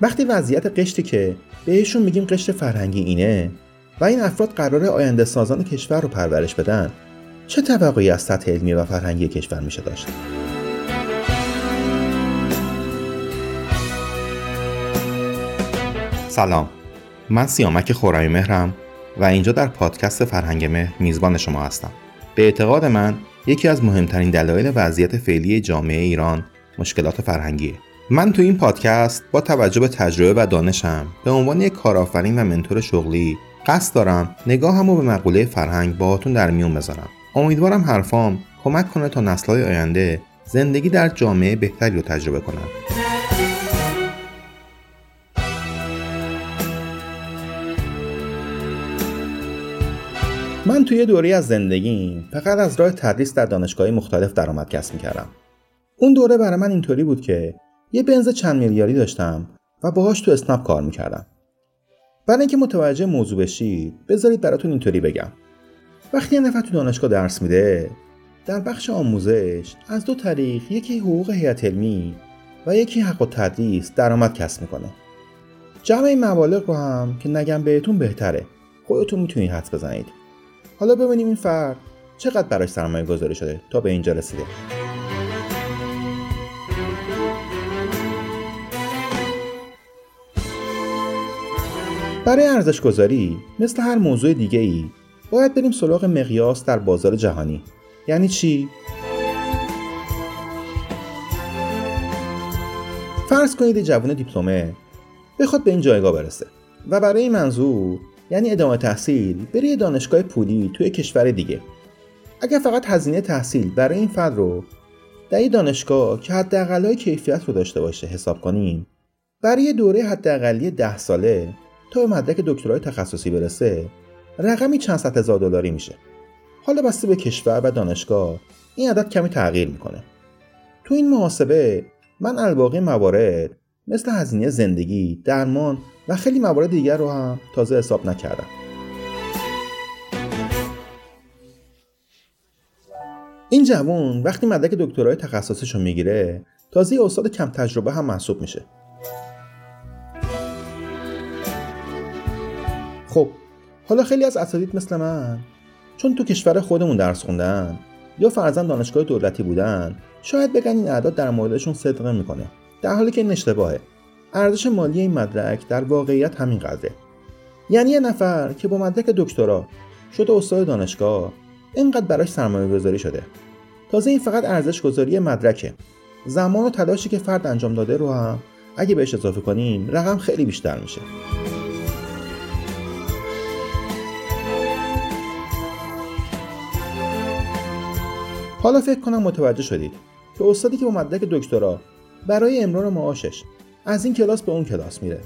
وقتی وضعیت قشتی که بهشون میگیم قشت فرهنگی اینه و این افراد قرار آینده سازان کشور رو پرورش بدن چه توقعی از سطح علمی و فرهنگی کشور میشه داشت؟ سلام. من سیامک خورمی مهرم و اینجا در پادکست فرهنگ مهر میزبان شما هستم. به اعتقاد من یکی از مهمترین دلایل وضعیت فعلی جامعه ایران مشکلات فرهنگیه. من تو این پادکست با توجه به تجربه و دانشم به عنوان یک کارآفرین و منتور شغلی قصد دارم نگاهم رو به مقوله فرهنگ باهاتون در میون بذارم امیدوارم حرفام کمک کنه تا نسلهای آینده زندگی در جامعه بهتری رو تجربه کنند. من توی دوره از زندگیم فقط از راه تدریس در دانشگاهی مختلف درآمد کسب می‌کردم اون دوره برای من اینطوری بود که یه بنز چند میلیاردی داشتم و باهاش تو اسنپ کار می‌کردم. برای اینکه متوجه موضوع بشید بذارید براتون اینطوری بگم. وقتی یه نفر تو دانشگاه درس میده در بخش آموزش از دو طریق یکی حقوق هیئت علمی و یکی حق و تدریس درآمد کسب می‌کنه. جمع این مبالغ رو هم که نگم بهتون بهتره. خودتون می‌تونید حدس بزنید. حالا ببینیم این فرد چقدر براش سرمایه گذاری شده تا به اینجا رسیده. برای ارزش گذاری مثل هر موضوع دیگه ای باید بریم سراغ مقیاس در بازار جهانی یعنی چی؟ فرض کنید جوان دیپلمه بخواد به این جایگاه برسه و برای این منظور یعنی ادامه تحصیل بره یه دانشگاه پولی توی کشور دیگه اگر فقط هزینه تحصیل برای این فرد رو در یه دانشگاه که حداقلای کیفیت رو داشته باشه حساب کنیم برای دوره حداقلی ده ساله تا به مدرک دکترای تخصصی برسه رقمی چند صد هزار دلاری میشه. حالا بسته به کشور و دانشگاه این عدد کمی تغییر می‌کنه. تو این محاسبه من الباقی موارد مثل هزینه زندگی، درمان و خیلی موارد دیگر رو هم تازه حساب نکردم. این جوون وقتی مدرک دکترای تخصصیش رو می‌گیره تازه استاد کم تجربه هم محسوب میشه. خب حالا خیلی از اساتید مثل من چون تو کشور خودمون درس خوندن یا فرزن دانشگاه دولتی بودن شاید بگن این اعداد در موردشون صدقه می‌کنه در حالی که این اشتباهه. ارزش مالی این مدرک در واقعیت همین قدره یعنی یه نفر که با مدرک دکترا شده استاد دانشگاه اینقدر براش سرمایه گذاری شده. تازه این فقط ارزش گذاری مدرکه. زمان و تلاشی که فرد انجام داده رو هم اگه بهش اضافه کنیم رقم خیلی بیشتر میشه. حالا فکر کنم متوجه شدید که استادی که با مدرک دکترا برای امرار معاشش از این کلاس به اون کلاس میره.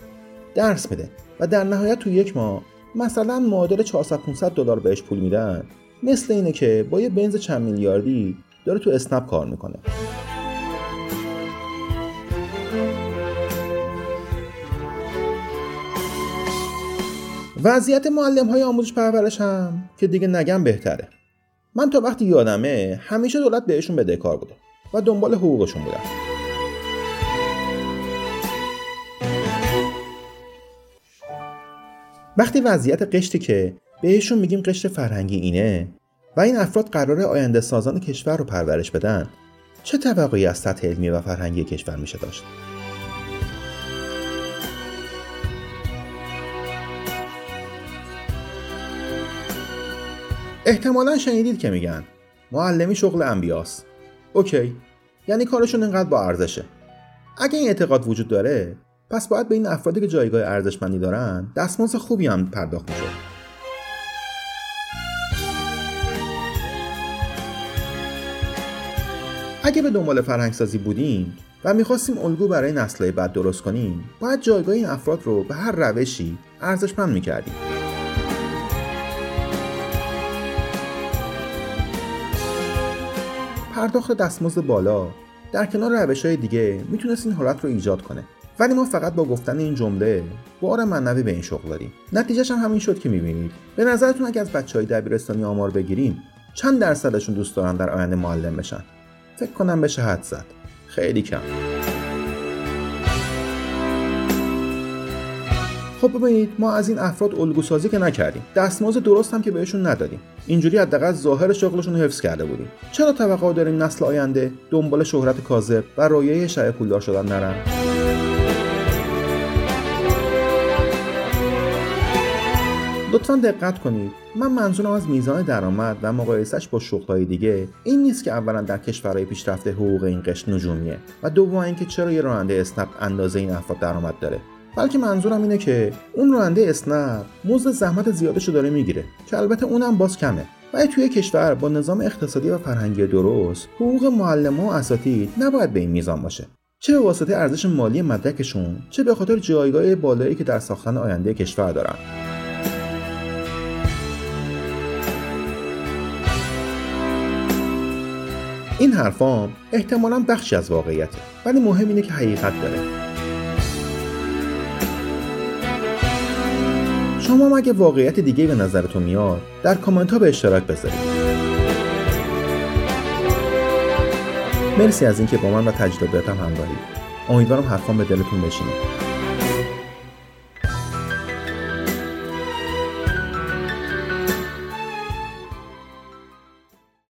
درس میده و در نهایت تو یک ماه مثلا معادل 400 500 دلار بهش پول میدن مثل اینه که با یه بنز چند میلیاردی داره تو اسنپ کار می‌کنه. وضعیت معلم های آموزش پرورش هم که دیگه نگم بهتره. من تا وقتی یادمه همیشه دولت بهشون بدهکار بوده و دنبال حقوقشون بودم. وقتی وضعیت قشتی که بهشون میگیم قشت فرهنگی اینه و این افراد قرار آینده سازان کشور رو پرورش بدن چه توقعی از سطح علمی و فرهنگی کشور میشه داشت؟ احتمالا شنیدید که میگن معلمی شغل انبیاست اوکی یعنی کارشون اینقدر با ارزشه. اگه این اعتقاد وجود داره پس باید به این افرادی که جایگاه ارزشمندی دارن دستمزد خوبی هم پرداخت میشه. اگه به دنبال فرهنگسازی بودیم و می‌خواستیم الگو برای نسلهای بعد درست کنیم باید جایگاه این افراد رو به هر روشی ارزشمند می‌کردیم. پرداخت دستمزد بالا. در کنار روش های دیگه می‌تونست این حالت رو ایجاد کنه. ولی ما فقط با گفتن این جمله بار معنوی به این شغل داریم. نتیجهش هم همین شد که می‌بینید. به نظرتون اگه از بچه های دبیرستانی آمار بگیریم چند درصدشون دوست دارن در آینده معلم بشن؟ فکر کنم بشه حد زد. خیلی کم. خب ببینید ما از این افراد الگو سازی که نکردیم. دستمزد درست هم که بهشون ندادیم. اینجوری حداقل ظاهر شغلشون رو حفظ کرده بودیم. چرا توقع داریم نسل آینده دنبال شهرت کاذب و رویه شایع پولدار شدن نرن؟ لطفا دقت کنید. من منظورم از میزان درآمد و مقایسش با شغلهای دیگه این نیست که اولا در کشورهای پیشرفته حقوق این قشر نجومیه و دوم اینکه چرا یه راننده اسنپ اندازه این افراد درآمد داره. بلکه منظورم اینه که اون راننده اسنپ مزد زحمت زیادش رو داره می‌گیره که البته اونم باز کمه. و توی کشور با نظام اقتصادی و فرهنگی درست حقوق معلم و اساتید نباید به این میزان باشه. چه به واسطه ارزش مالی مدرکشون چه به خاطر جایگاه بالایی که در ساختن آینده کشور دارن. این حرفام احتمالا بخشی از واقعیته ولی مهم اینه که حقیقت داره. شما اگه واقعیت دیگه به نظرتون میاد در کامنت ها به اشتراک بذارید. مرسی از اینکه با من و تجربیاتم همراهید. امیدوارم حرفام به دلتون بشینه.